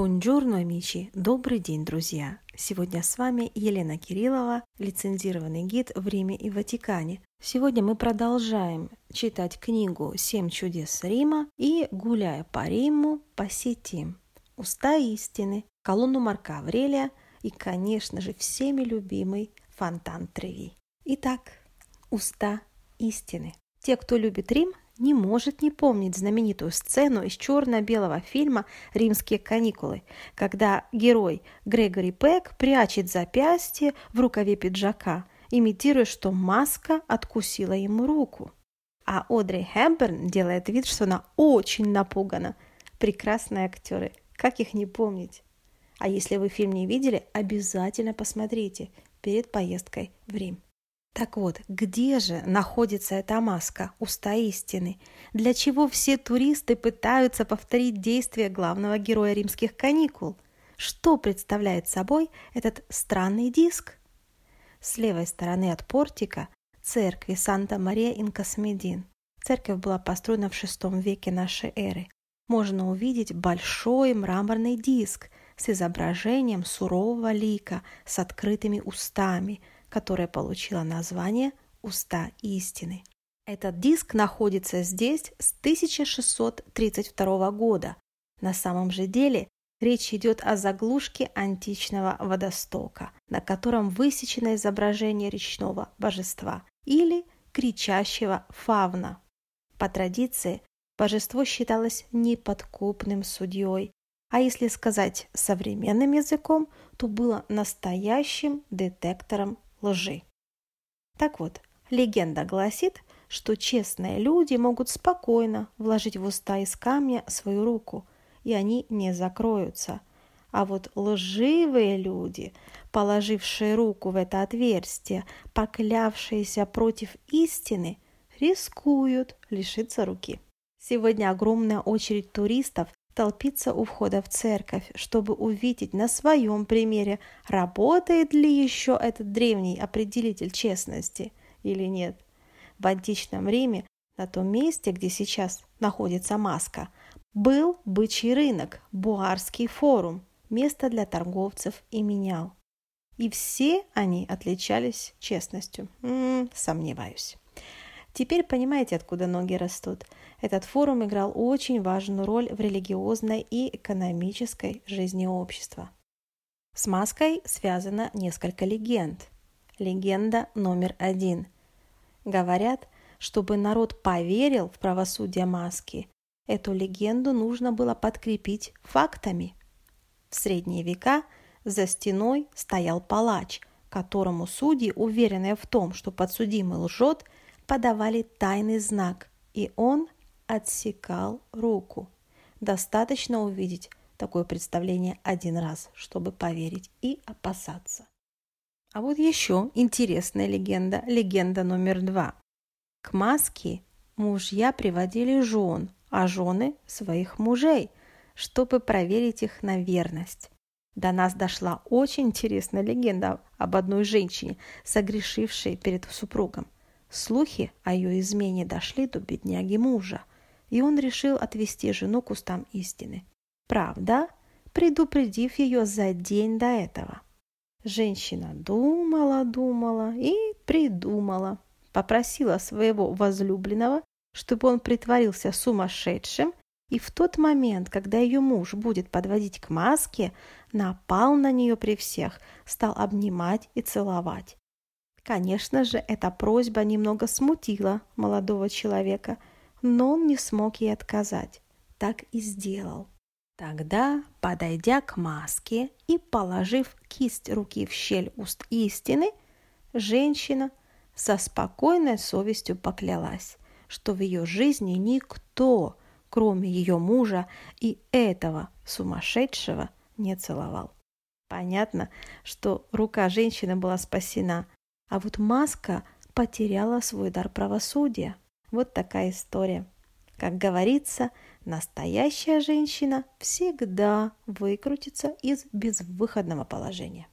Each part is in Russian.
Бонжурно, амичи! Добрый день, друзья! Сегодня с вами Елена Кириллова, лицензированный гид в Риме и Ватикане. Сегодня мы продолжаем читать книгу «Семь чудес Рима» и, гуляя по Риму, посетим «Уста истины», колонну Марка Аврелия и, конечно же, всеми любимый фонтан Треви. Итак, «Уста истины». Те, кто любит Рим, не может не помнить знаменитую сцену из черно-белого фильма «Римские каникулы», когда герой Грегори Пэк прячет запястье в рукаве пиджака, имитируя, что маска откусила ему руку. А Одри Хэмберн делает вид, что она очень напугана. Прекрасные актеры, как их не помнить? А если вы фильм не видели, обязательно посмотрите перед поездкой в Рим. Так вот, где же находится эта маска, уста истины? Для чего все туристы пытаются повторить действия главного героя римских каникул? Что представляет собой этот странный диск? С левой стороны от портика церкви Санта-Мария-Инкосмедин. Церковь была построена в VI веке нашей эры. Можно увидеть большой мраморный диск с изображением сурового лика с открытыми устами – которая получила название «Уста истины». Этот диск находится здесь с 1632 года. На самом же деле речь идет о заглушке античного водостока, на котором высечено изображение речного божества или кричащего фавна. По традиции, божество считалось неподкупным судьей, а если сказать современным языком, то было настоящим детектором лжи. Так вот, легенда гласит, что честные люди могут спокойно вложить в уста из камня свою руку, и они не закроются. А вот лживые люди, положившие руку в это отверстие, поклявшиеся против истины, рискуют лишиться руки. Сегодня огромная очередь туристов толпиться у входа в церковь, чтобы увидеть на своем примере, работает ли еще этот древний определитель честности или нет. В античном Риме, на том месте, где сейчас находится маска, был бычий рынок, Буарский форум, место для торговцев и менял. И все они отличались честностью. М-м, сомневаюсь. Теперь понимаете, откуда ноги растут. Этот форум играл очень важную роль в религиозной и экономической жизни общества. С маской связано несколько легенд. Легенда номер один. Говорят, чтобы народ поверил в правосудие маски, эту легенду нужно было подкрепить фактами. В средние века за стеной стоял палач, которому судьи, уверенные в том, что подсудимый лжет, подавали тайный знак, и он отсекал руку. Достаточно увидеть такое представление один раз, чтобы поверить и опасаться. А вот еще интересная легенда, легенда номер два. К маске мужья приводили жен, а жены своих мужей, чтобы проверить их на верность. До нас дошла очень интересная легенда об одной женщине, согрешившей перед супругом. Слухи о ее измене дошли до бедняги мужа и он решил отвести жену к устам истины. Правда, предупредив ее за день до этого. Женщина думала, думала и придумала. Попросила своего возлюбленного, чтобы он притворился сумасшедшим, и в тот момент, когда ее муж будет подводить к маске, напал на нее при всех, стал обнимать и целовать. Конечно же, эта просьба немного смутила молодого человека – но он не смог ей отказать. Так и сделал. Тогда, подойдя к маске и положив кисть руки в щель уст истины, женщина со спокойной совестью поклялась, что в ее жизни никто, кроме ее мужа и этого сумасшедшего, не целовал. Понятно, что рука женщины была спасена, а вот маска потеряла свой дар правосудия. Вот такая история. Как говорится, настоящая женщина всегда выкрутится из безвыходного положения.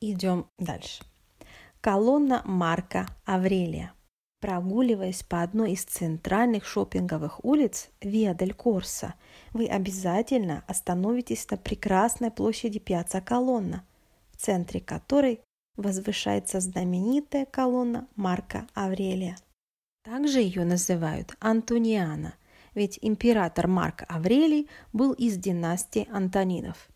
Идем дальше. Колонна Марка Аврелия. Прогуливаясь по одной из центральных шопинговых улиц Виа дель Корса, вы обязательно остановитесь на прекрасной площади Пьяца Колонна, в центре которой возвышается знаменитая колонна Марка Аврелия. Также ее называют Антониана, ведь император Марк Аврелий был из династии Антонинов.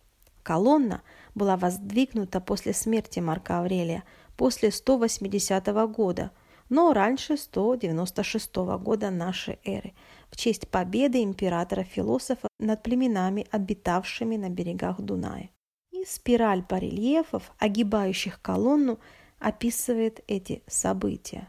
Колонна была воздвигнута после смерти Марка Аврелия после 180 года, но раньше 196 года нашей эры, в честь победы императора-философа над племенами, обитавшими на берегах Дуная. И спираль барельефов, огибающих колонну, описывает эти события.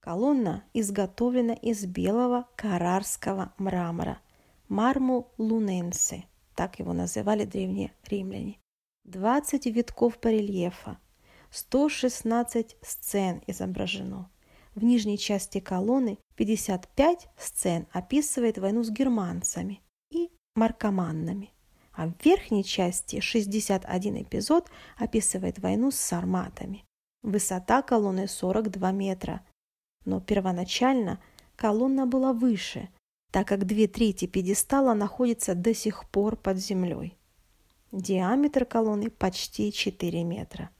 Колонна изготовлена из белого карарского мрамора, марму луненсе, так его называли древние римляне. 20 витков барельефа, 116 сцен изображено. В нижней части колонны 55 сцен описывает войну с германцами и маркоманнами, а в верхней части 61 эпизод описывает войну с сарматами. Высота колонны 42 метра, но первоначально колонна была выше, так как две трети пьедестала находятся до сих пор под землей. Диаметр колонны почти 4 метра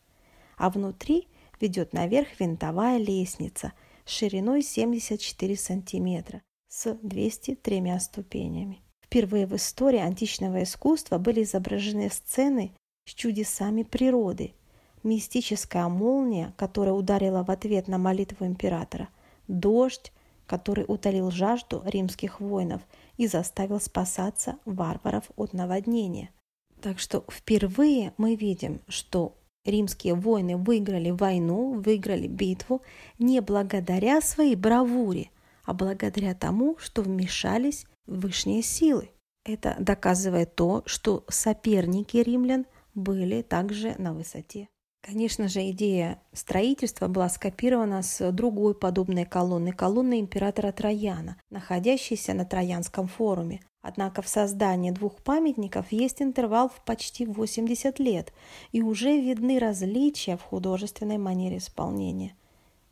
а внутри ведет наверх винтовая лестница шириной 74 сантиметра с 203 ступенями. Впервые в истории античного искусства были изображены сцены с чудесами природы. Мистическая молния, которая ударила в ответ на молитву императора, дождь, который утолил жажду римских воинов и заставил спасаться варваров от наводнения. Так что впервые мы видим, что Римские воины выиграли войну, выиграли битву не благодаря своей бравуре, а благодаря тому, что вмешались высшие силы. Это доказывает то, что соперники римлян были также на высоте. Конечно же, идея строительства была скопирована с другой подобной колонны, колонны императора Трояна, находящейся на Троянском форуме, Однако в создании двух памятников есть интервал в почти 80 лет, и уже видны различия в художественной манере исполнения.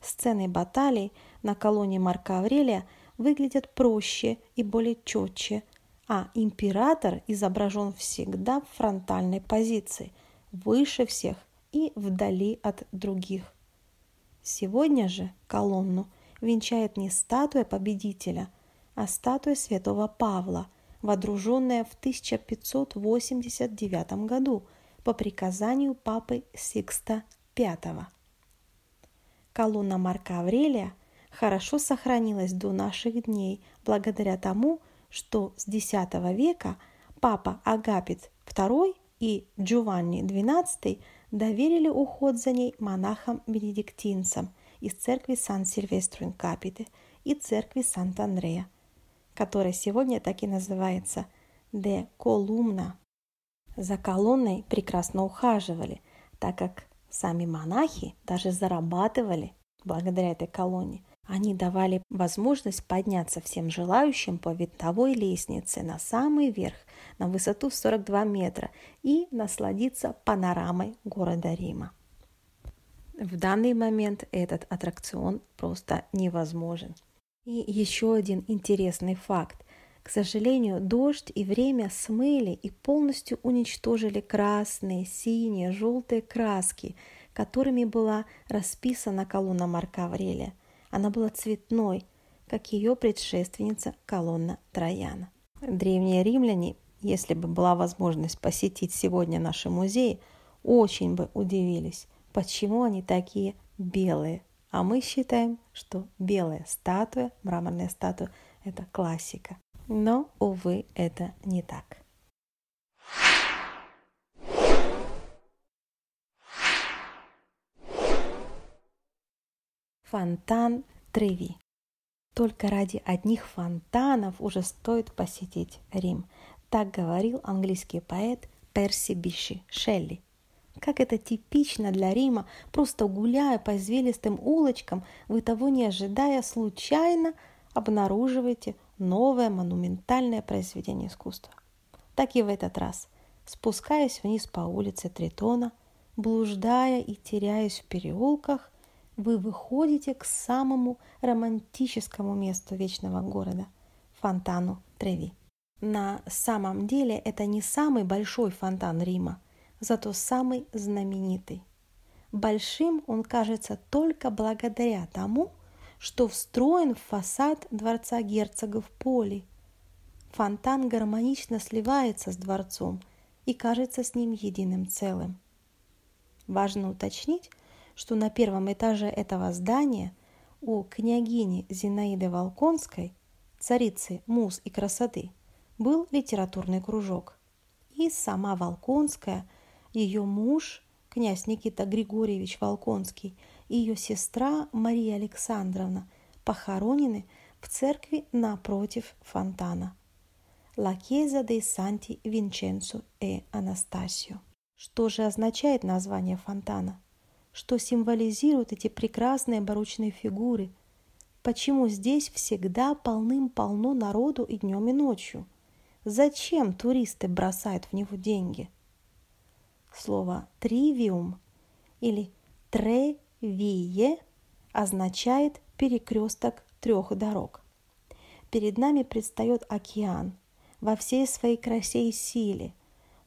Сцены баталий на колонне Марка Аврелия выглядят проще и более четче, а император изображен всегда в фронтальной позиции, выше всех и вдали от других. Сегодня же колонну венчает не статуя победителя, а статуя святого Павла – водруженная в 1589 году по приказанию папы Сикста V. Колонна Марка Аврелия хорошо сохранилась до наших дней благодаря тому, что с X века папа Агапит II и Джованни XII доверили уход за ней монахам-бенедиктинцам из церкви Сан-Сильвестро Капите и церкви Сант-Андрея которая сегодня так и называется «де колумна». За колонной прекрасно ухаживали, так как сами монахи даже зарабатывали благодаря этой колонне. Они давали возможность подняться всем желающим по винтовой лестнице на самый верх, на высоту 42 метра, и насладиться панорамой города Рима. В данный момент этот аттракцион просто невозможен. И еще один интересный факт. К сожалению, дождь и время смыли и полностью уничтожили красные, синие, желтые краски, которыми была расписана колонна Марка Аврелия. Она была цветной, как ее предшественница колонна Трояна. Древние римляне, если бы была возможность посетить сегодня наши музеи, очень бы удивились, почему они такие белые, а мы считаем, что белая статуя, мраморная статуя – это классика. Но, увы, это не так. Фонтан Треви. Только ради одних фонтанов уже стоит посетить Рим. Так говорил английский поэт Перси Биши Шелли. Как это типично для Рима, просто гуляя по извилистым улочкам, вы того не ожидая, случайно обнаруживаете новое монументальное произведение искусства. Так и в этот раз, спускаясь вниз по улице Тритона, блуждая и теряясь в переулках, вы выходите к самому романтическому месту вечного города – фонтану Треви. На самом деле это не самый большой фонтан Рима, зато самый знаменитый. Большим он кажется только благодаря тому, что встроен в фасад дворца герцогов Поли. Фонтан гармонично сливается с дворцом и кажется с ним единым целым. Важно уточнить, что на первом этаже этого здания у княгини Зинаиды Волконской, царицы муз и красоты, был литературный кружок. И сама Волконская, ее муж, князь Никита Григорьевич Волконский, и ее сестра Мария Александровна похоронены в церкви напротив фонтана. Лакеза де Санти Винченцо и Анастасио. Что же означает название фонтана? что символизируют эти прекрасные барочные фигуры. Почему здесь всегда полным-полно народу и днем, и ночью? Зачем туристы бросают в него деньги? Слово «тривиум» или «тревие» означает перекресток трех дорог. Перед нами предстает океан во всей своей красе и силе.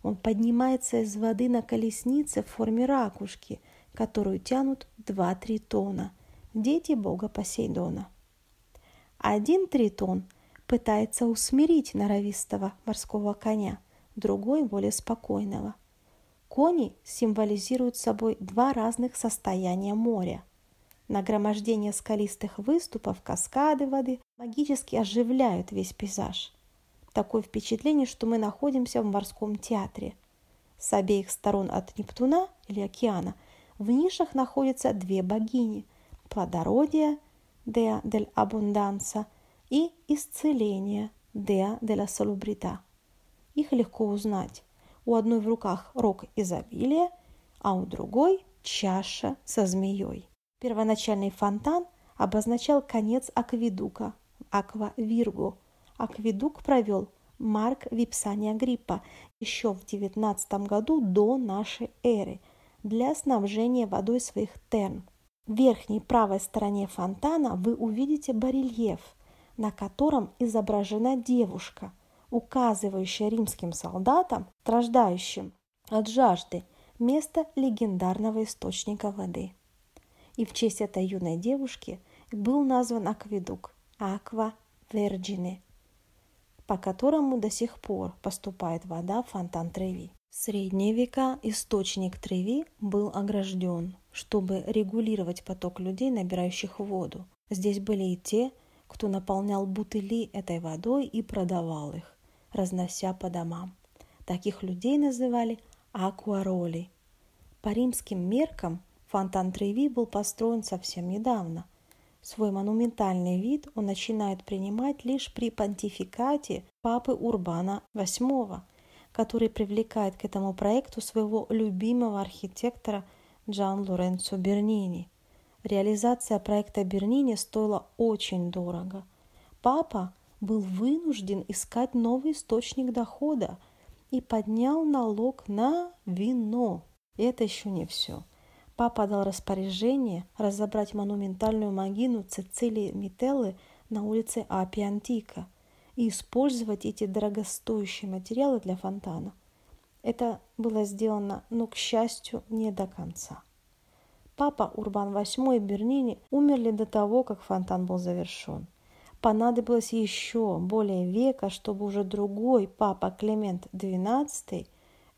Он поднимается из воды на колеснице в форме ракушки – которую тянут два тритона, дети бога Посейдона. Один тритон пытается усмирить норовистого морского коня, другой более спокойного. Кони символизируют собой два разных состояния моря. Нагромождение скалистых выступов, каскады воды магически оживляют весь пейзаж. Такое впечатление, что мы находимся в морском театре. С обеих сторон от Нептуна или океана – в нишах находятся две богини – плодородие – Dea del Abundanza и исцеление – de la Salubrità. Их легко узнать. У одной в руках рог изобилия, а у другой – чаша со змеей. Первоначальный фонтан обозначал конец акведука – Аква Вирго. Акведук провел Марк Випсания Гриппа еще в XIX году до нашей эры – для снабжения водой своих терм. В верхней правой стороне фонтана вы увидите барельеф, на котором изображена девушка, указывающая римским солдатам, страждающим от жажды, место легендарного источника воды. И в честь этой юной девушки был назван акведук Аква Верджине, по которому до сих пор поступает вода в фонтан Треви. В средние века источник Треви был огражден, чтобы регулировать поток людей, набирающих воду. Здесь были и те, кто наполнял бутыли этой водой и продавал их, разнося по домам. Таких людей называли акуароли. По римским меркам фонтан Треви был построен совсем недавно. Свой монументальный вид он начинает принимать лишь при понтификате папы Урбана VIII – который привлекает к этому проекту своего любимого архитектора Джан Лоренцо Бернини. Реализация проекта Бернини стоила очень дорого. Папа был вынужден искать новый источник дохода и поднял налог на вино. Это еще не все. Папа дал распоряжение разобрать монументальную могилу Цицилии Мителлы на улице Апи Антика – и использовать эти дорогостоящие материалы для фонтана. Это было сделано, но, к счастью, не до конца. Папа Урбан VIII и Бернини умерли до того, как фонтан был завершен. Понадобилось еще более века, чтобы уже другой папа Климент XII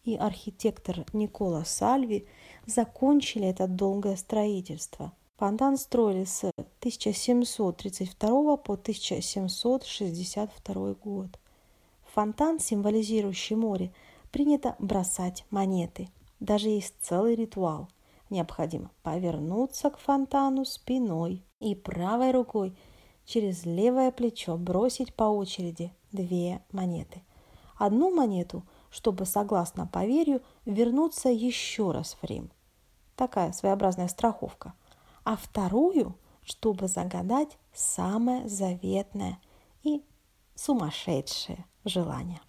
и архитектор Никола Сальви закончили это долгое строительство – Фонтан строили с 1732 по 1762 год. фонтан, символизирующий море, принято бросать монеты. Даже есть целый ритуал. Необходимо повернуться к фонтану спиной и правой рукой через левое плечо бросить по очереди две монеты. Одну монету, чтобы, согласно поверью, вернуться еще раз в Рим. Такая своеобразная страховка – а вторую, чтобы загадать самое заветное и сумасшедшее желание.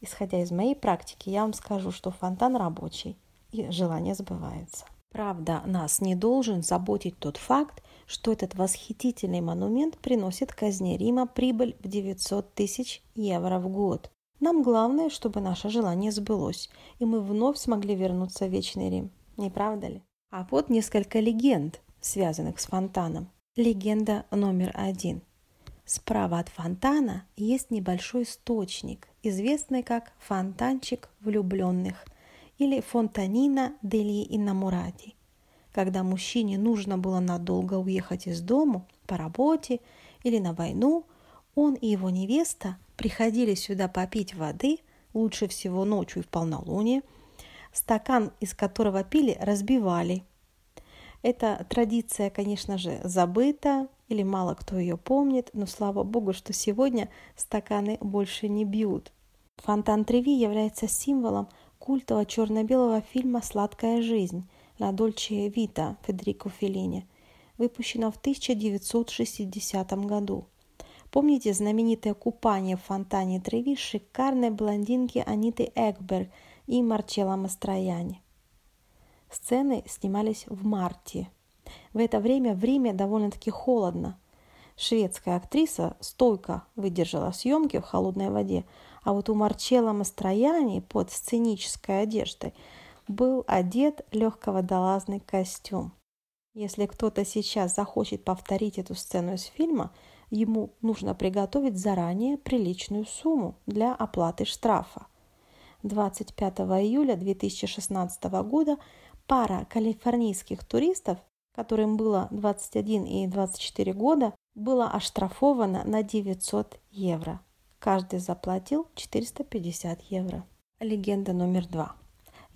Исходя из моей практики, я вам скажу, что фонтан рабочий и желание сбывается. Правда, нас не должен заботить тот факт, что этот восхитительный монумент приносит казне Рима прибыль в 900 тысяч евро в год. Нам главное, чтобы наше желание сбылось, и мы вновь смогли вернуться в Вечный Рим. Не правда ли? А вот несколько легенд, связанных с фонтаном. Легенда номер один. Справа от фонтана есть небольшой источник, известный как фонтанчик влюбленных или фонтанина дели иннамурати. Когда мужчине нужно было надолго уехать из дому по работе или на войну, он и его невеста приходили сюда попить воды, лучше всего ночью и в полнолуние, стакан, из которого пили, разбивали. Эта традиция, конечно же, забыта, или мало кто ее помнит, но слава богу, что сегодня стаканы больше не бьют. Фонтан Треви является символом культового черно-белого фильма «Сладкая жизнь» «La Dolce Vita» Федерико Феллини, выпущенного в 1960 году. Помните знаменитое купание в фонтане Треви шикарной блондинки Аниты Экберг и Марчелла Мастрояни? Сцены снимались в марте. В это время в Риме довольно-таки холодно. Шведская актриса стойко выдержала съемки в холодной воде, а вот у Марчелла Мастрояни под сценической одеждой был одет легководолазный костюм. Если кто-то сейчас захочет повторить эту сцену из фильма – ему нужно приготовить заранее приличную сумму для оплаты штрафа. 25 июля 2016 года пара калифорнийских туристов, которым было 21 и 24 года, была оштрафована на 900 евро. Каждый заплатил 450 евро. Легенда номер два.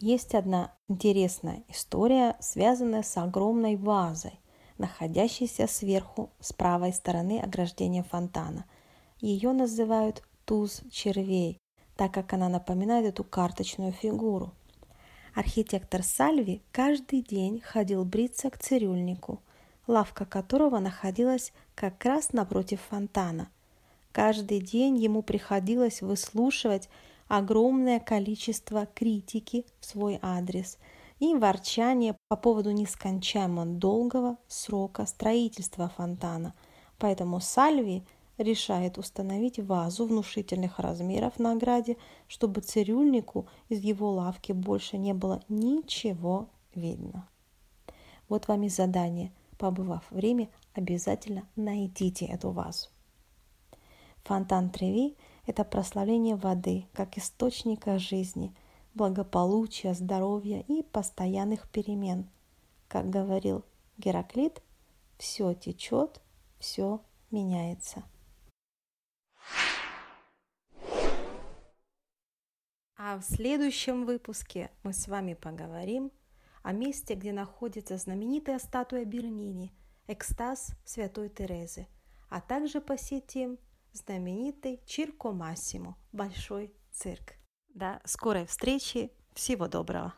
Есть одна интересная история, связанная с огромной вазой, находящейся сверху с правой стороны ограждения фонтана. Ее называют туз червей, так как она напоминает эту карточную фигуру. Архитектор Сальви каждый день ходил бриться к цирюльнику, лавка которого находилась как раз напротив фонтана. Каждый день ему приходилось выслушивать огромное количество критики в свой адрес – и ворчание по поводу нескончаемо долгого срока строительства фонтана. Поэтому Сальви решает установить вазу внушительных размеров на ограде, чтобы цирюльнику из его лавки больше не было ничего видно. Вот вам и задание. Побывав в Риме, обязательно найдите эту вазу. Фонтан Треви – это прославление воды как источника жизни – благополучия, здоровья и постоянных перемен. Как говорил Гераклит, все течет, все меняется. А в следующем выпуске мы с вами поговорим о месте, где находится знаменитая статуя Бернини, экстаз Святой Терезы, а также посетим знаменитый Чирко Массимо, Большой цирк. До скорой встречи. Всего доброго.